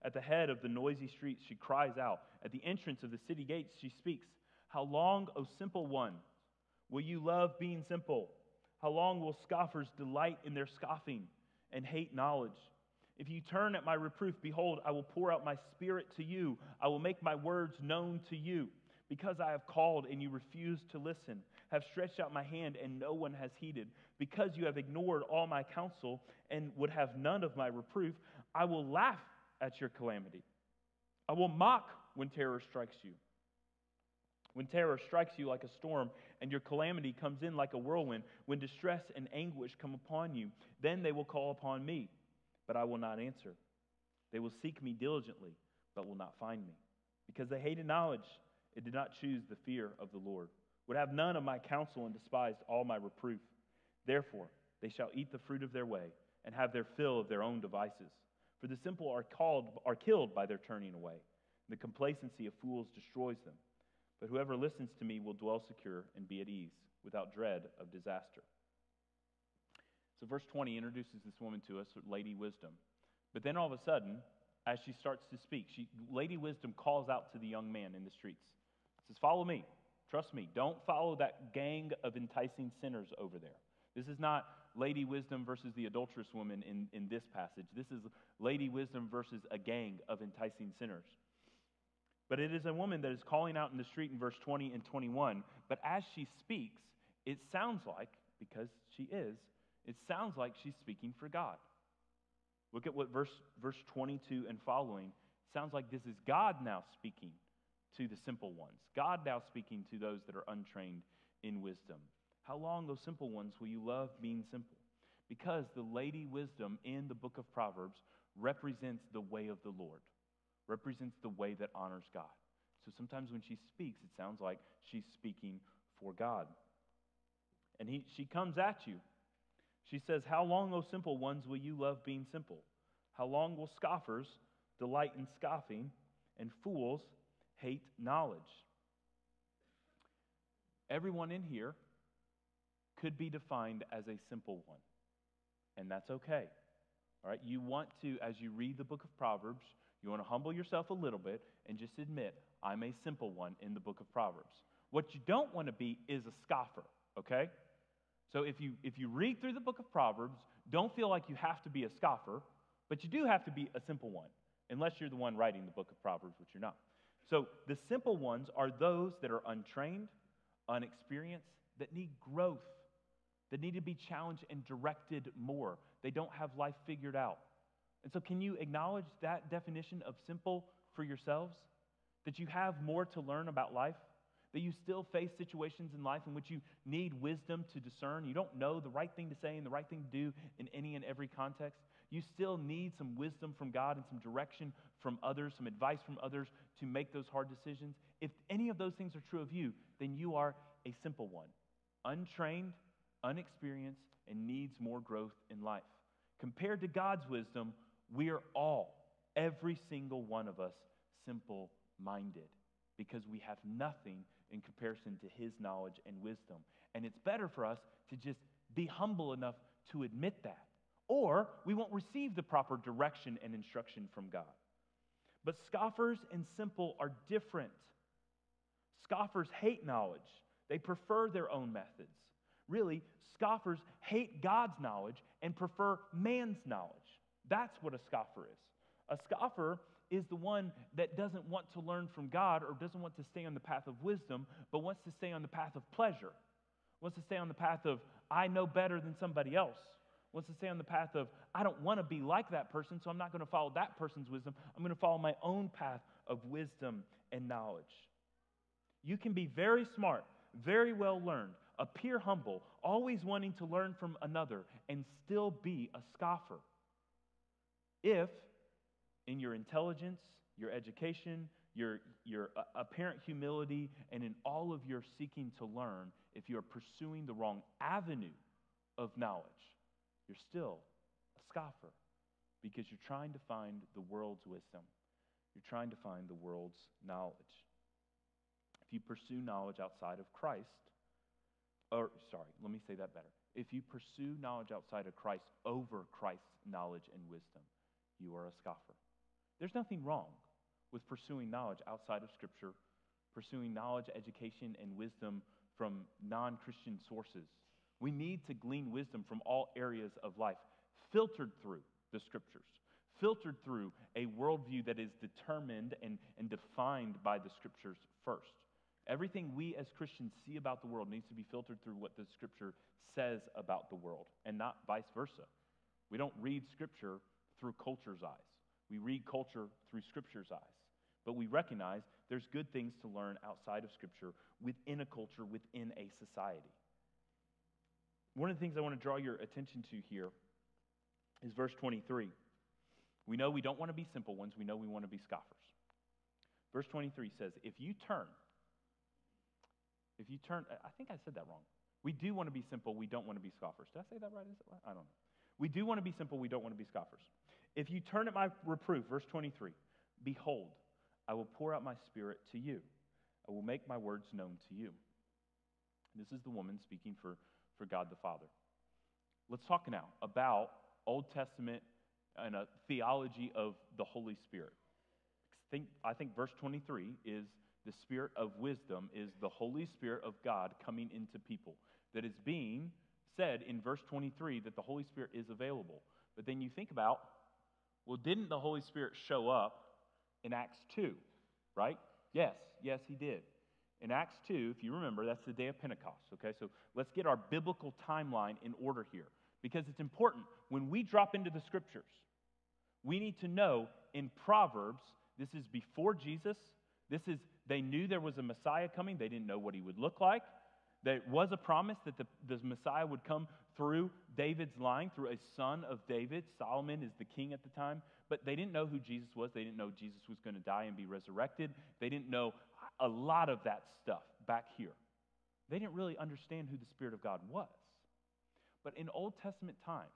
At the head of the noisy streets, she cries out. At the entrance of the city gates, she speaks. How long, O simple one, will you love being simple? How long will scoffers delight in their scoffing and hate knowledge? If you turn at my reproof, behold, I will pour out my spirit to you. I will make my words known to you. Because I have called and you refuse to listen, have stretched out my hand and no one has heeded. Because you have ignored all my counsel and would have none of my reproof, I will laugh at your calamity. I will mock when terror strikes you. When terror strikes you like a storm and your calamity comes in like a whirlwind, when distress and anguish come upon you, then they will call upon me but I will not answer. They will seek me diligently, but will not find me. Because they hated knowledge, it did not choose the fear of the Lord, would have none of my counsel, and despised all my reproof. Therefore, they shall eat the fruit of their way, and have their fill of their own devices. For the simple are called are killed by their turning away. The complacency of fools destroys them. But whoever listens to me will dwell secure and be at ease, without dread of disaster. So, verse 20 introduces this woman to us, Lady Wisdom. But then all of a sudden, as she starts to speak, she, Lady Wisdom calls out to the young man in the streets. Says, Follow me. Trust me. Don't follow that gang of enticing sinners over there. This is not Lady Wisdom versus the adulterous woman in, in this passage. This is Lady Wisdom versus a gang of enticing sinners. But it is a woman that is calling out in the street in verse 20 and 21. But as she speaks, it sounds like, because she is, it sounds like she's speaking for God. Look at what verse, verse 22 and following sounds like this is God now speaking to the simple ones. God now speaking to those that are untrained in wisdom. How long, those simple ones, will you love being simple? Because the lady wisdom in the book of Proverbs represents the way of the Lord, represents the way that honors God. So sometimes when she speaks, it sounds like she's speaking for God. And he, she comes at you she says, How long, O simple ones, will you love being simple? How long will scoffers delight in scoffing, and fools hate knowledge? Everyone in here could be defined as a simple one, and that's okay. All right, you want to, as you read the book of Proverbs, You want to humble yourself a little bit and just admit, I'm a simple one in the book of Proverbs. What you don't want to be is a scoffer, okay? So if you if you read through the book of Proverbs, don't feel like you have to be a scoffer, but you do have to be a simple one, unless you're the one writing the book of Proverbs, which you're not. So the simple ones are those that are untrained, unexperienced, that need growth, that need to be challenged and directed more. They don't have life figured out. And so, can you acknowledge that definition of simple for yourselves? That you have more to learn about life? That you still face situations in life in which you need wisdom to discern? You don't know the right thing to say and the right thing to do in any and every context? You still need some wisdom from God and some direction from others, some advice from others to make those hard decisions? If any of those things are true of you, then you are a simple one, untrained, unexperienced, and needs more growth in life. Compared to God's wisdom, we are all, every single one of us, simple minded because we have nothing in comparison to His knowledge and wisdom. And it's better for us to just be humble enough to admit that, or we won't receive the proper direction and instruction from God. But scoffers and simple are different. Scoffers hate knowledge, they prefer their own methods. Really, scoffers hate God's knowledge and prefer man's knowledge. That's what a scoffer is. A scoffer is the one that doesn't want to learn from God or doesn't want to stay on the path of wisdom, but wants to stay on the path of pleasure, wants to stay on the path of, I know better than somebody else, wants to stay on the path of, I don't want to be like that person, so I'm not going to follow that person's wisdom. I'm going to follow my own path of wisdom and knowledge. You can be very smart, very well learned, appear humble, always wanting to learn from another, and still be a scoffer. If, in your intelligence, your education, your, your uh, apparent humility, and in all of your seeking to learn, if you are pursuing the wrong avenue of knowledge, you're still a scoffer because you're trying to find the world's wisdom. You're trying to find the world's knowledge. If you pursue knowledge outside of Christ, or sorry, let me say that better. If you pursue knowledge outside of Christ over Christ's knowledge and wisdom, you are a scoffer. There's nothing wrong with pursuing knowledge outside of Scripture, pursuing knowledge, education, and wisdom from non Christian sources. We need to glean wisdom from all areas of life, filtered through the Scriptures, filtered through a worldview that is determined and, and defined by the Scriptures first. Everything we as Christians see about the world needs to be filtered through what the Scripture says about the world and not vice versa. We don't read Scripture through culture's eyes, we read culture through Scripture's eyes. But we recognize there's good things to learn outside of Scripture within a culture, within a society. One of the things I want to draw your attention to here is verse 23. We know we don't want to be simple ones, we know we want to be scoffers. Verse 23 says, If you turn, if you turn, I think I said that wrong. We do want to be simple, we don't want to be scoffers. Did I say that right? I don't know. We do want to be simple, we don't want to be scoffers. If you turn at my reproof, verse 23, behold, I will pour out my spirit to you. I will make my words known to you. This is the woman speaking for, for God the Father. Let's talk now about Old Testament and a theology of the Holy Spirit. Think, I think verse 23 is the spirit of wisdom, is the Holy Spirit of God coming into people. That is being said in verse 23 that the Holy Spirit is available. But then you think about, well, didn't the Holy Spirit show up in Acts 2, right? Yes, yes, he did. In Acts 2, if you remember, that's the day of Pentecost, okay? So let's get our biblical timeline in order here because it's important. When we drop into the scriptures, we need to know in Proverbs, this is before Jesus. This is, they knew there was a Messiah coming. They didn't know what he would look like. There was a promise that the, the Messiah would come through David's line, through a son of David. Solomon is the king at the time. But they didn't know who Jesus was. They didn't know Jesus was going to die and be resurrected. They didn't know a lot of that stuff back here. They didn't really understand who the Spirit of God was. But in Old Testament times,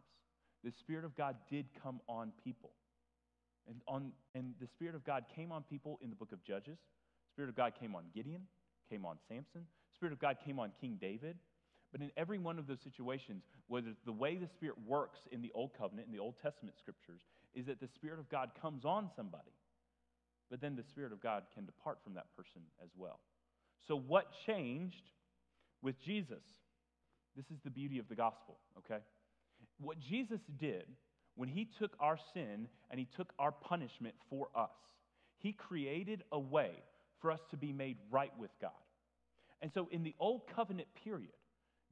the Spirit of God did come on people. And, on, and the Spirit of God came on people in the book of Judges. Spirit of God came on Gideon, came on Samson. Spirit of God came on King David. But in every one of those situations, whether the way the Spirit works in the Old Covenant, in the Old Testament scriptures, is that the Spirit of God comes on somebody. but then the Spirit of God can depart from that person as well. So, what changed with Jesus? This is the beauty of the gospel, okay? What Jesus did when he took our sin and he took our punishment for us, he created a way for us to be made right with God. And so, in the old covenant period,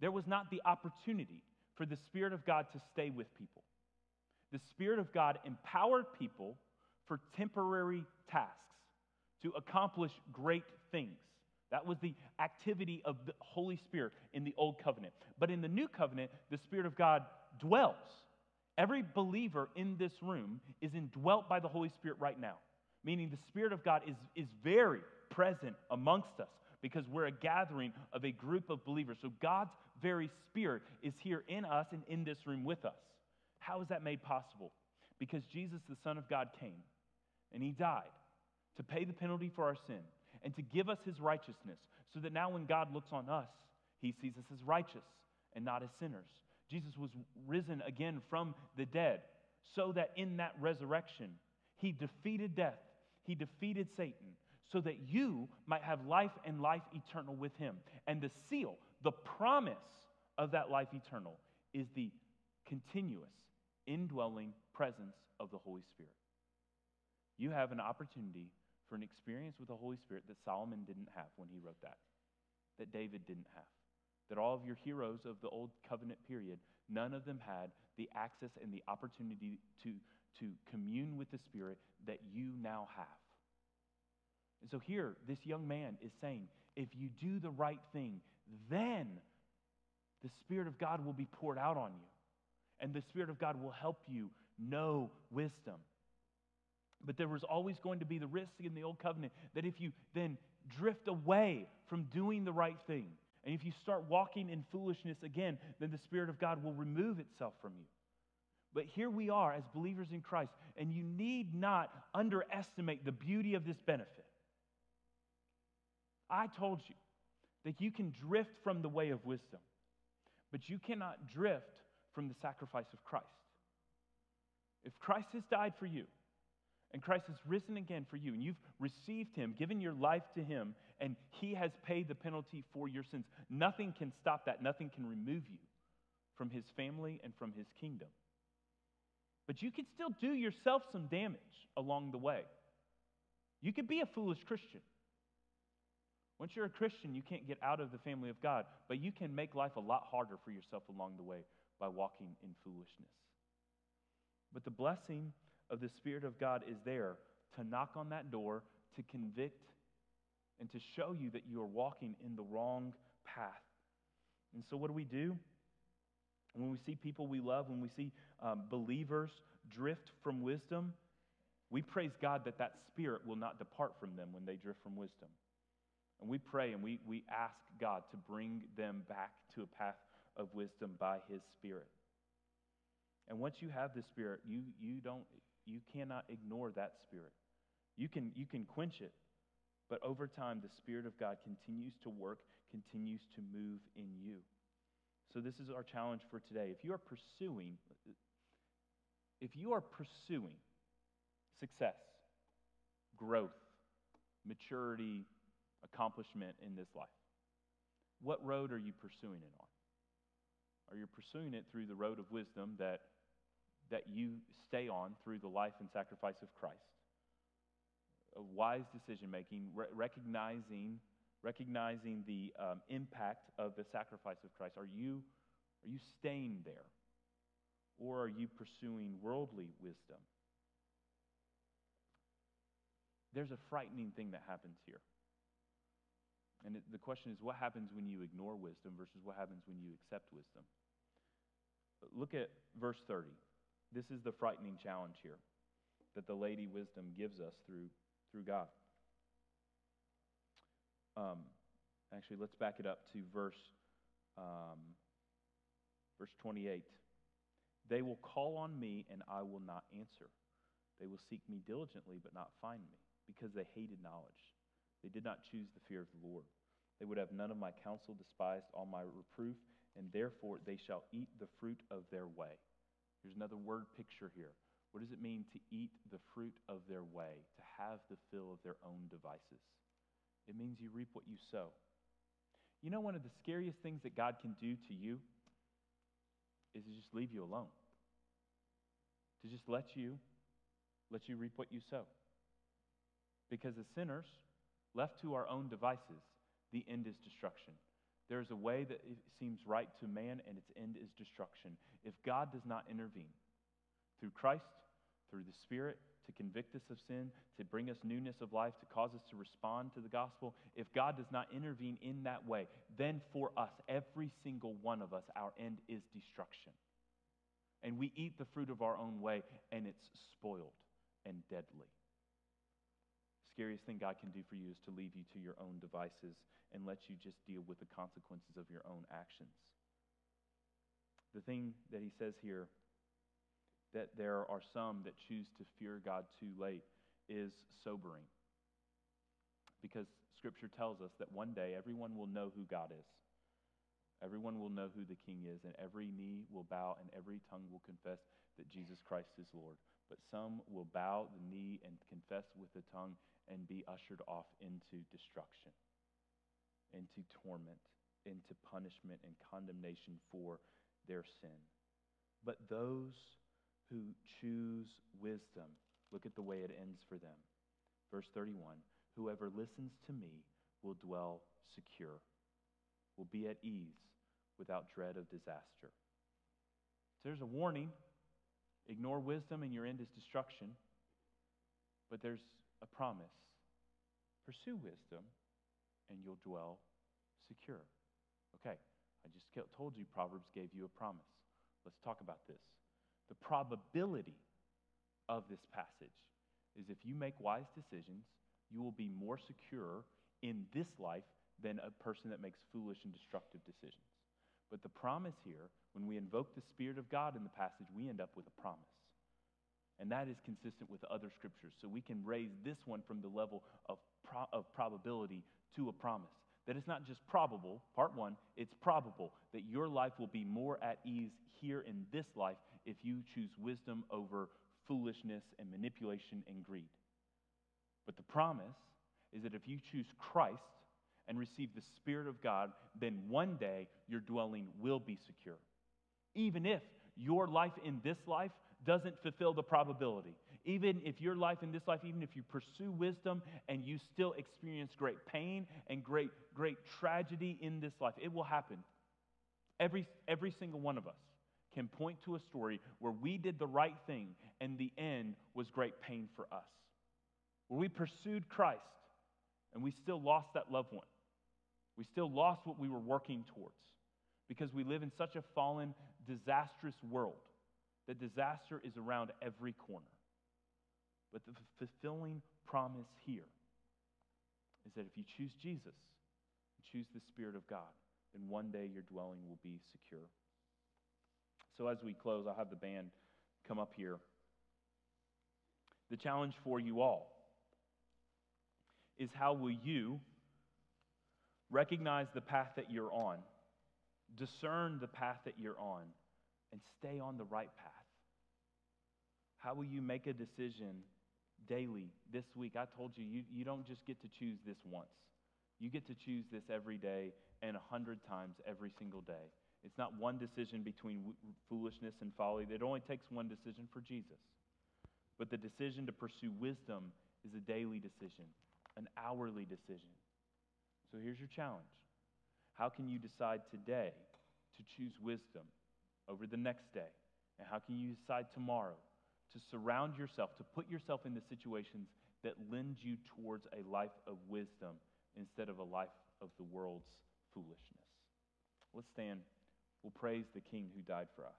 there was not the opportunity for the Spirit of God to stay with people. The Spirit of God empowered people for temporary tasks to accomplish great things. That was the activity of the Holy Spirit in the Old Covenant. But in the New Covenant, the Spirit of God dwells. Every believer in this room is indwelt by the Holy Spirit right now, meaning the Spirit of God is, is very present amongst us because we're a gathering of a group of believers. So God's very Spirit is here in us and in this room with us. How is that made possible? Because Jesus, the Son of God, came and He died to pay the penalty for our sin and to give us His righteousness so that now when God looks on us, He sees us as righteous and not as sinners. Jesus was risen again from the dead so that in that resurrection, He defeated death, He defeated Satan, so that you might have life and life eternal with Him. And the seal, the promise of that life eternal, is the continuous indwelling presence of the Holy Spirit. You have an opportunity for an experience with the Holy Spirit that Solomon didn't have when he wrote that, that David didn't have, that all of your heroes of the Old Covenant period, none of them had the access and the opportunity to, to commune with the Spirit that you now have. And so here, this young man is saying, if you do the right thing, then the Spirit of God will be poured out on you. And the Spirit of God will help you know wisdom. But there was always going to be the risk in the Old Covenant that if you then drift away from doing the right thing, and if you start walking in foolishness again, then the Spirit of God will remove itself from you. But here we are as believers in Christ, and you need not underestimate the beauty of this benefit. I told you that you can drift from the way of wisdom, but you cannot drift from the sacrifice of Christ. If Christ has died for you, and Christ has risen again for you, and you've received him, given your life to him, and he has paid the penalty for your sins, nothing can stop that. Nothing can remove you from his family and from his kingdom. But you can still do yourself some damage along the way. You could be a foolish Christian. Once you're a Christian, you can't get out of the family of God, but you can make life a lot harder for yourself along the way by walking in foolishness. But the blessing of the Spirit of God is there to knock on that door, to convict, and to show you that you are walking in the wrong path. And so, what do we do? When we see people we love, when we see um, believers drift from wisdom, we praise God that that spirit will not depart from them when they drift from wisdom. And we pray and we, we ask God to bring them back to a path of wisdom by His Spirit. And once you have the Spirit, you, you, don't, you cannot ignore that Spirit. You can, you can quench it, but over time, the Spirit of God continues to work, continues to move in you. So, this is our challenge for today. If you are pursuing, if you are pursuing success, growth, maturity, accomplishment in this life, what road are you pursuing it on? Are you pursuing it through the road of wisdom that that you stay on through the life and sacrifice of Christ. A wise decision making, re- recognizing, recognizing the um, impact of the sacrifice of Christ. Are you, are you staying there? Or are you pursuing worldly wisdom? There's a frightening thing that happens here. And it, the question is what happens when you ignore wisdom versus what happens when you accept wisdom? Look at verse 30. This is the frightening challenge here that the Lady Wisdom gives us through, through God. Um, actually, let's back it up to verse, um, verse 28. They will call on me, and I will not answer. They will seek me diligently, but not find me, because they hated knowledge. They did not choose the fear of the Lord. They would have none of my counsel, despised all my reproof, and therefore they shall eat the fruit of their way. Here's another word picture here. What does it mean to eat the fruit of their way, to have the fill of their own devices? It means you reap what you sow. You know, one of the scariest things that God can do to you is to just leave you alone, to just let you let you reap what you sow. Because as sinners, left to our own devices, the end is destruction. There is a way that seems right to man, and its end is destruction. If God does not intervene through Christ, through the Spirit, to convict us of sin, to bring us newness of life, to cause us to respond to the gospel, if God does not intervene in that way, then for us, every single one of us, our end is destruction. And we eat the fruit of our own way, and it's spoiled and deadly. Scariest thing God can do for you is to leave you to your own devices and let you just deal with the consequences of your own actions. The thing that he says here that there are some that choose to fear God too late is sobering. Because Scripture tells us that one day everyone will know who God is. Everyone will know who the King is, and every knee will bow and every tongue will confess that Jesus Christ is Lord. But some will bow the knee and confess with the tongue and be ushered off into destruction, into torment, into punishment and condemnation for their sin. But those who choose wisdom. Look at the way it ends for them. Verse 31 Whoever listens to me will dwell secure, will be at ease without dread of disaster. So there's a warning ignore wisdom and your end is destruction. But there's a promise pursue wisdom and you'll dwell secure. Okay, I just told you Proverbs gave you a promise. Let's talk about this. The probability of this passage is if you make wise decisions, you will be more secure in this life than a person that makes foolish and destructive decisions. But the promise here, when we invoke the Spirit of God in the passage, we end up with a promise. And that is consistent with other scriptures. So we can raise this one from the level of, pro- of probability to a promise. That it's not just probable, part one, it's probable that your life will be more at ease here in this life if you choose wisdom over foolishness and manipulation and greed. But the promise is that if you choose Christ and receive the Spirit of God, then one day your dwelling will be secure. Even if your life in this life doesn't fulfill the probability. Even if your life in this life, even if you pursue wisdom and you still experience great pain and great, great tragedy in this life, it will happen. Every, every single one of us can point to a story where we did the right thing and the end was great pain for us. Where we pursued Christ and we still lost that loved one. We still lost what we were working towards because we live in such a fallen, disastrous world that disaster is around every corner. But the fulfilling promise here is that if you choose Jesus choose the Spirit of God, then one day your dwelling will be secure. So as we close, I'll have the band come up here. The challenge for you all is how will you recognize the path that you're on, discern the path that you're on, and stay on the right path? How will you make a decision daily this week? I told you, you, you don't just get to choose this once. You get to choose this every day and a hundred times every single day. It's not one decision between foolishness and folly. It only takes one decision for Jesus. But the decision to pursue wisdom is a daily decision, an hourly decision. So here's your challenge How can you decide today to choose wisdom over the next day? And how can you decide tomorrow to surround yourself, to put yourself in the situations that lend you towards a life of wisdom instead of a life of the world's foolishness? Let's stand. We'll praise the King who died for us.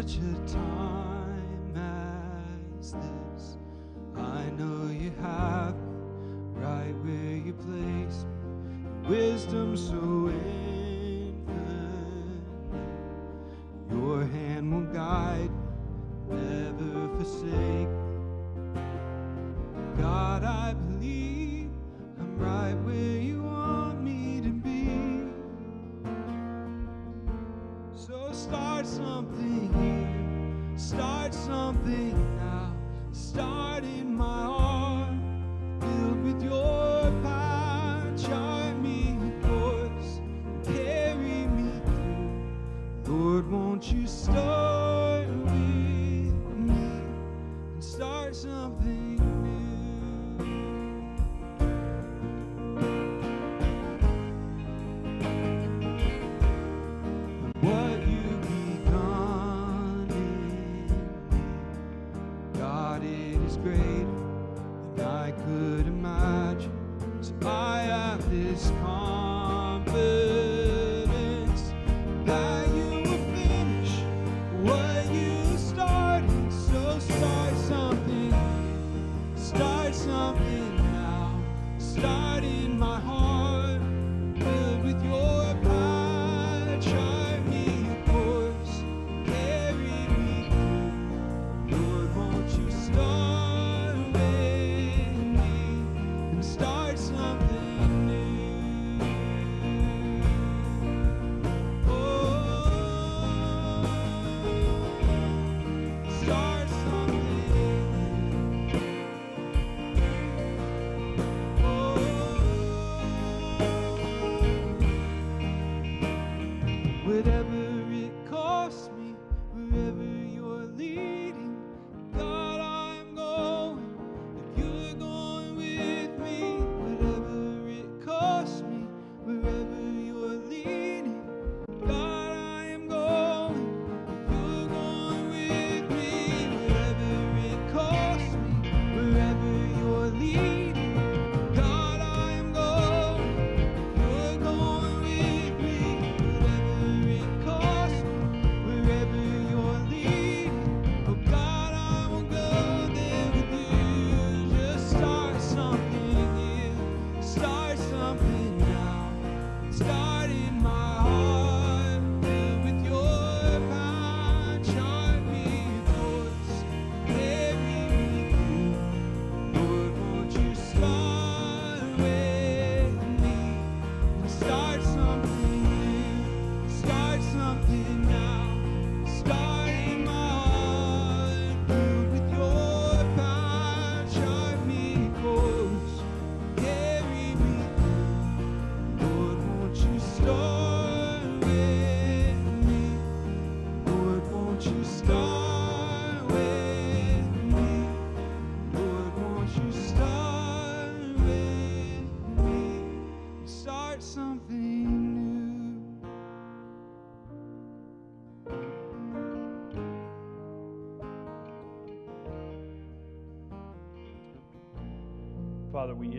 Such a time could imagine. So I have this confidence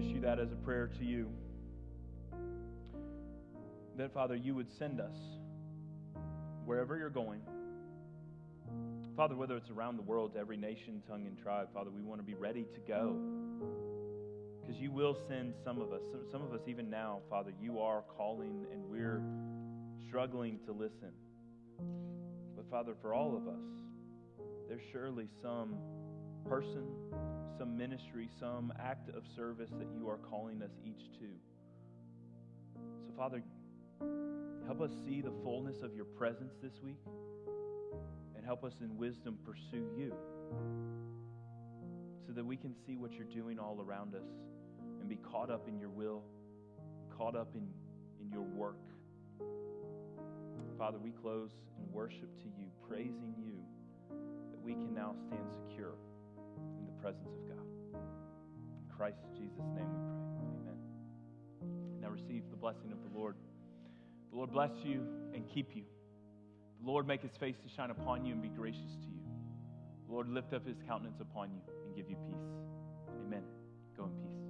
issue that as a prayer to you. That, Father, you would send us wherever you're going. Father, whether it's around the world to every nation, tongue, and tribe, Father, we want to be ready to go. Because you will send some of us. Some, of us, even now, Father, you are calling and we're struggling to listen. But, Father, for all of us, there's surely some person, some ministry, some act of service that you are calling us each to. So, Father, help us see the fullness of your presence this week and help us in wisdom pursue you so that we can see what you're doing all around us and be caught up in your will, caught up in, in your work. Father, we close in worship to you, praising you that we can now stand secure presence of God. In Christ Jesus' name we pray. Amen. Now receive the blessing of the Lord. The Lord bless you and keep you. The Lord make his face to shine upon you and be gracious to you. The Lord lift up his countenance upon you and give you peace. Amen. Go in peace.